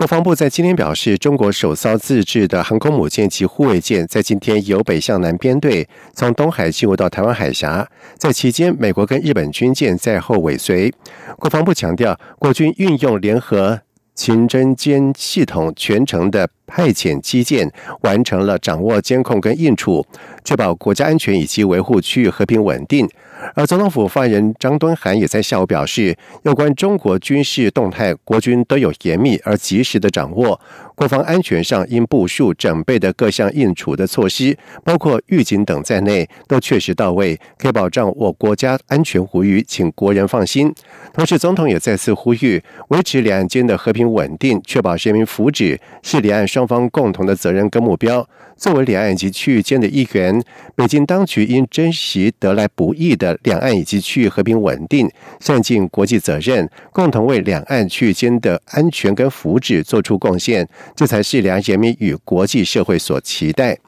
国防部在今天表示，中国首艘自制的航空母舰及护卫舰在今天由北向南编队，从东海进入到台湾海峡。在期间，美国跟日本军舰在后尾随。国防部强调，国军运用联合勤侦监系统，全程的派遣基建，完成了掌握监控跟应处，确保国家安全以及维护区域和平稳定。而总统府发言人张敦涵也在下午表示，有关中国军事动态，国军都有严密而及时的掌握。国防安全上应部署整备的各项应处的措施，包括预警等在内，都确实到位，可以保障我国家安全无虞，请国人放心。同时，总统也再次呼吁，维持两岸间的和平稳定，确保人民福祉，是两岸双方共同的责任跟目标。作为两岸及区域间的一员，北京当局应珍惜得来不易的两岸以及区域和平稳定，善尽国际责任，共同为两岸区域间的安全跟福祉做出贡献，这才是两岸人民与国际社会所期待。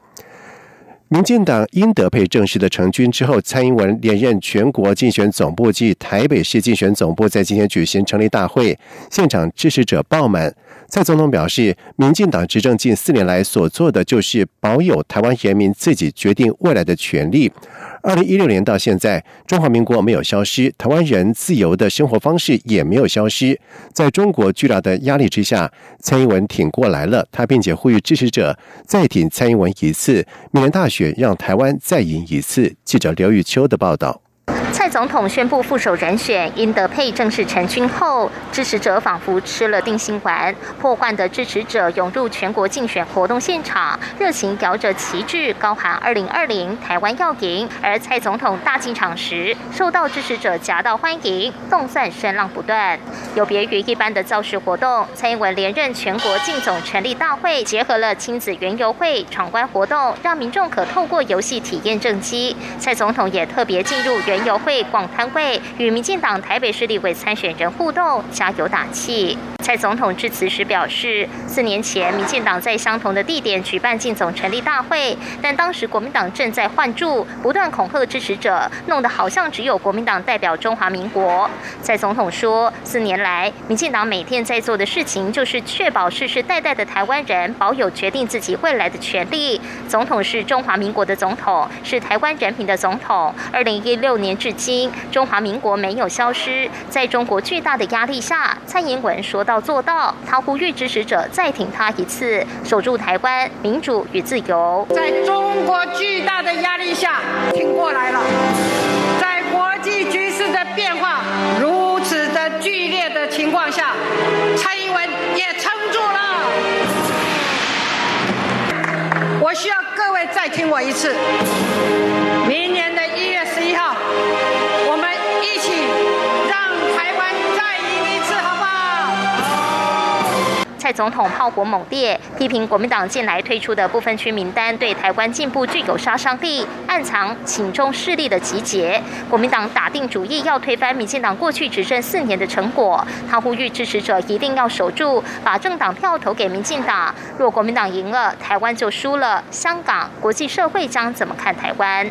民进党英德配正式的成军之后，蔡英文连任全国竞选总部及台北市竞选总部在今天举行成立大会，现场支持者爆满。蔡总统表示，民进党执政近四年来所做的就是保有台湾人民自己决定未来的权利。二零一六年到现在，中华民国没有消失，台湾人自由的生活方式也没有消失。在中国巨大的压力之下，蔡英文挺过来了。他并且呼吁支持者再挺蔡英文一次，明年大选让台湾再赢一次。记者刘玉秋的报道。总统宣布副手人选殷德佩正式成军后，支持者仿佛吃了定心丸，破罐的支持者涌入全国竞选活动现场，热情摇着旗帜，高喊“二零二零台湾要赢”。而蔡总统大进场时，受到支持者夹道欢迎，动算声浪不断。有别于一般的造势活动，蔡英文连任全国竞总成立大会，结合了亲子园游会、闯关活动，让民众可透过游戏体验政绩。蔡总统也特别进入园游。会逛摊位，与民进党台北市立委参选人互动，加油打气。蔡总统致辞时表示，四年前民进党在相同的地点举办进总成立大会，但当时国民党正在换柱，不断恐吓支持者，弄得好像只有国民党代表中华民国。蔡总统说，四年来民进党每天在做的事情，就是确保世世代代的台湾人保有决定自己未来的权利。总统是中华民国的总统，是台湾人民的总统。二零一六年至今，中华民国没有消失。在中国巨大的压力下，蔡英文说到。要做到，他呼吁支持者再挺他一次，守住台湾民主与自由。在中国巨大的压力下，挺过来了。在国际局势的变化如此的剧烈的情况下，蔡英文也撑住了。我需要各位再听我一次。总统炮火猛烈，批评国民党近来推出的部分区名单对台湾进步具有杀伤力，暗藏请中势力的集结。国民党打定主意要推翻民进党过去执政四年的成果。他呼吁支持者一定要守住，把政党票投给民进党。若国民党赢了，台湾就输了，香港国际社会将怎么看台湾？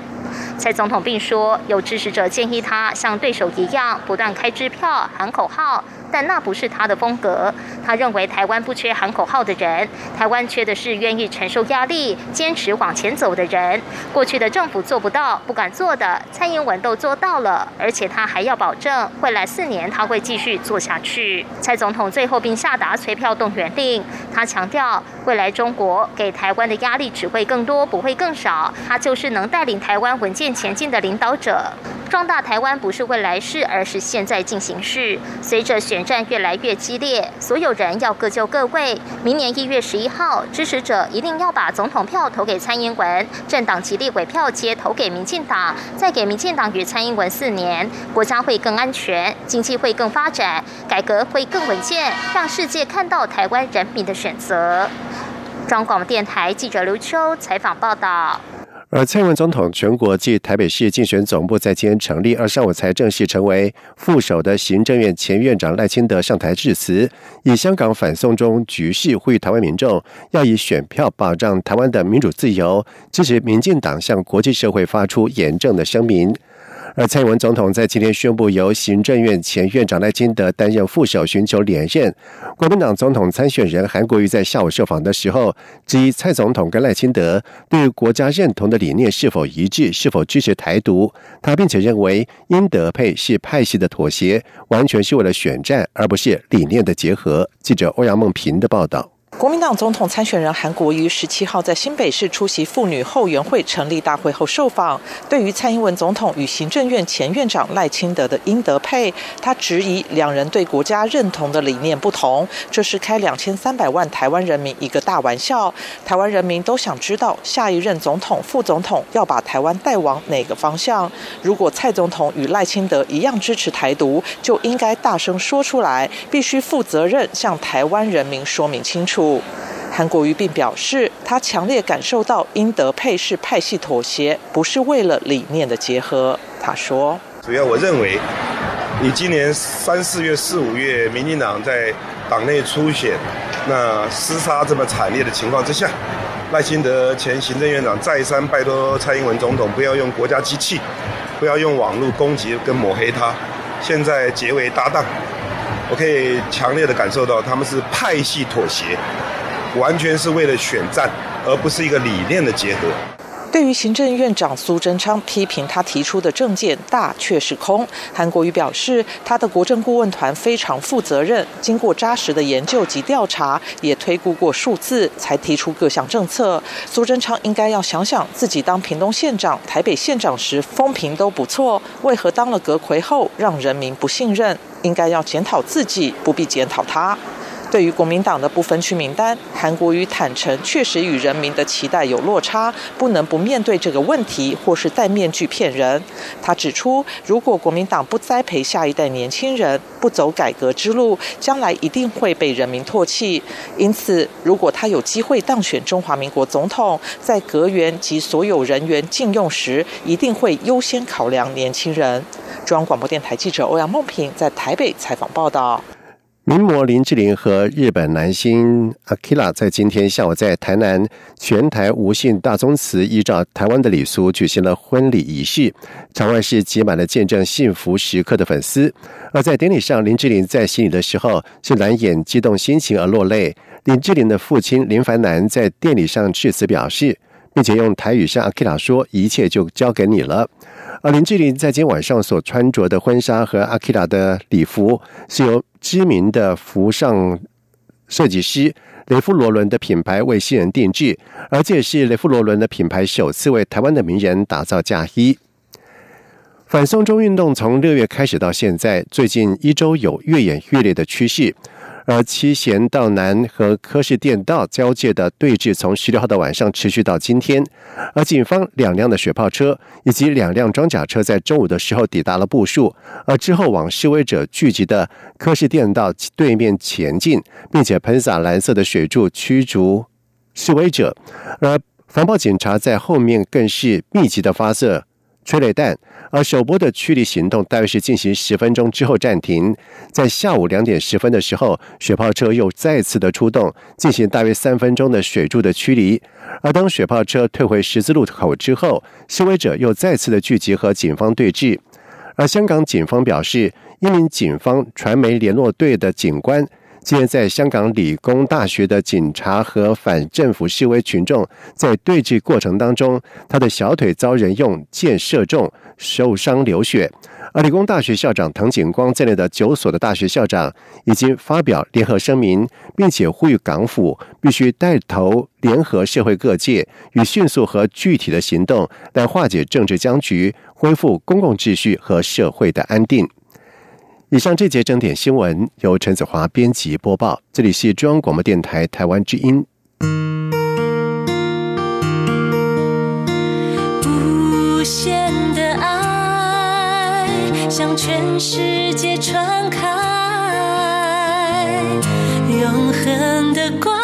蔡总统并说，有支持者建议他像对手一样，不断开支票、喊口号。但那不是他的风格。他认为台湾不缺喊口号的人，台湾缺的是愿意承受压力、坚持往前走的人。过去的政府做不到、不敢做的，蔡英文都做到了，而且他还要保证未来四年他会继续做下去。蔡总统最后并下达催票动员令，他强调未来中国给台湾的压力只会更多，不会更少。他就是能带领台湾稳健前进的领导者。壮大台湾不是未来式，而是现在进行式。随着选战越来越激烈，所有人要各就各位。明年一月十一号，支持者一定要把总统票投给蔡英文，政党及立委票皆投给民进党。再给民进党与蔡英文四年，国家会更安全，经济会更发展，改革会更稳健，让世界看到台湾人民的选择。中广电台记者刘秋采访报道。而蔡英文总统全国暨台北市竞选总部在今天成立，而上午才正式成为副手的行政院前院长赖清德上台致辞，以香港反送中局势呼吁台湾民众要以选票保障台湾的民主自由，支持民进党向国际社会发出严正的声明。而蔡英文总统在今天宣布，由行政院前院长赖清德担任副手，寻求连任。国民党总统参选人韩国瑜在下午受访的时候，质疑蔡总统跟赖清德对国家认同的理念是否一致，是否支持台独。他并且认为，英德配是派系的妥协，完全是为了选战，而不是理念的结合。记者欧阳梦平的报道。国民党总统参选人韩国瑜十七号在新北市出席妇女后援会成立大会后受访，对于蔡英文总统与行政院前院长赖清德的英德配，他质疑两人对国家认同的理念不同，这是开两千三百万台湾人民一个大玩笑。台湾人民都想知道下一任总统、副总统要把台湾带往哪个方向。如果蔡总统与赖清德一样支持台独，就应该大声说出来，必须负责任向台湾人民说明清楚。韩国瑜并表示，他强烈感受到英德配是派系妥协，不是为了理念的结合。他说：“主要我认为，你今年三四月、四五月，民进党在党内初选，那厮杀这么惨烈的情况之下，赖清德前行政院长再三拜托蔡英文总统不要用国家机器，不要用网络攻击跟抹黑他，现在结为搭档。”我可以强烈的感受到，他们是派系妥协，完全是为了选战，而不是一个理念的结合。对于行政院长苏贞昌批评他提出的政见大却是空，韩国瑜表示，他的国政顾问团非常负责任，经过扎实的研究及调查，也推估过数字，才提出各项政策。苏贞昌应该要想想，自己当屏东县长、台北县长时风评都不错，为何当了阁魁后让人民不信任？应该要检讨自己，不必检讨他。对于国民党的不分区名单，韩国瑜坦诚，确实与人民的期待有落差，不能不面对这个问题，或是戴面具骗人。他指出，如果国民党不栽培下一代年轻人，不走改革之路，将来一定会被人民唾弃。因此，如果他有机会当选中华民国总统，在阁员及所有人员禁用时，一定会优先考量年轻人。中央广播电台记者欧阳梦平在台北采访报道。名模林志玲和日本男星 Akira 在今天下午在台南全台无姓大宗祠，依照台湾的礼俗举行了婚礼仪式。场外是挤满了见证幸福时刻的粉丝。而在典礼上，林志玲在行礼的时候是难掩激动心情而落泪。林志玲的父亲林凡南在典礼上致辞表示，并且用台语向 Akira 说：“一切就交给你了。”而林志玲在今天晚上所穿着的婚纱和阿基拉的礼服，是由知名的服上设计师雷夫罗伦的品牌为新人定制，而这也是雷夫罗伦的品牌首次为台湾的名人打造嫁衣。反送中运动从六月开始到现在，最近一周有越演越烈的趋势。而七贤道南和科士电道交界的对峙，从十六号的晚上持续到今天。而警方两辆的雪炮车以及两辆装甲车在中午的时候抵达了部署，而之后往示威者聚集的科士电道对面前进，并且喷洒蓝色的水柱驱逐示威者。而防暴警察在后面更是密集的发射。催泪弹，而首波的驱离行动大约是进行十分钟之后暂停，在下午两点十分的时候，雪炮车又再次的出动，进行大约三分钟的水柱的驱离。而当雪炮车退回十字路口之后，示威者又再次的聚集和警方对峙。而香港警方表示，一名警方传媒联络队的警官。今天在香港理工大学的警察和反政府示威群众在对峙过程当中，他的小腿遭人用箭射中，受伤流血。而理工大学校长滕景光在内的九所的大学校长已经发表联合声明，并且呼吁港府必须带头联合社会各界，以迅速和具体的行动来化解政治僵局，恢复公共秩序和社会的安定。以上这节整点新闻由陈子华编辑播报，这里是中央广播电台台湾之音。无限的爱向全世界传开，永恒的光。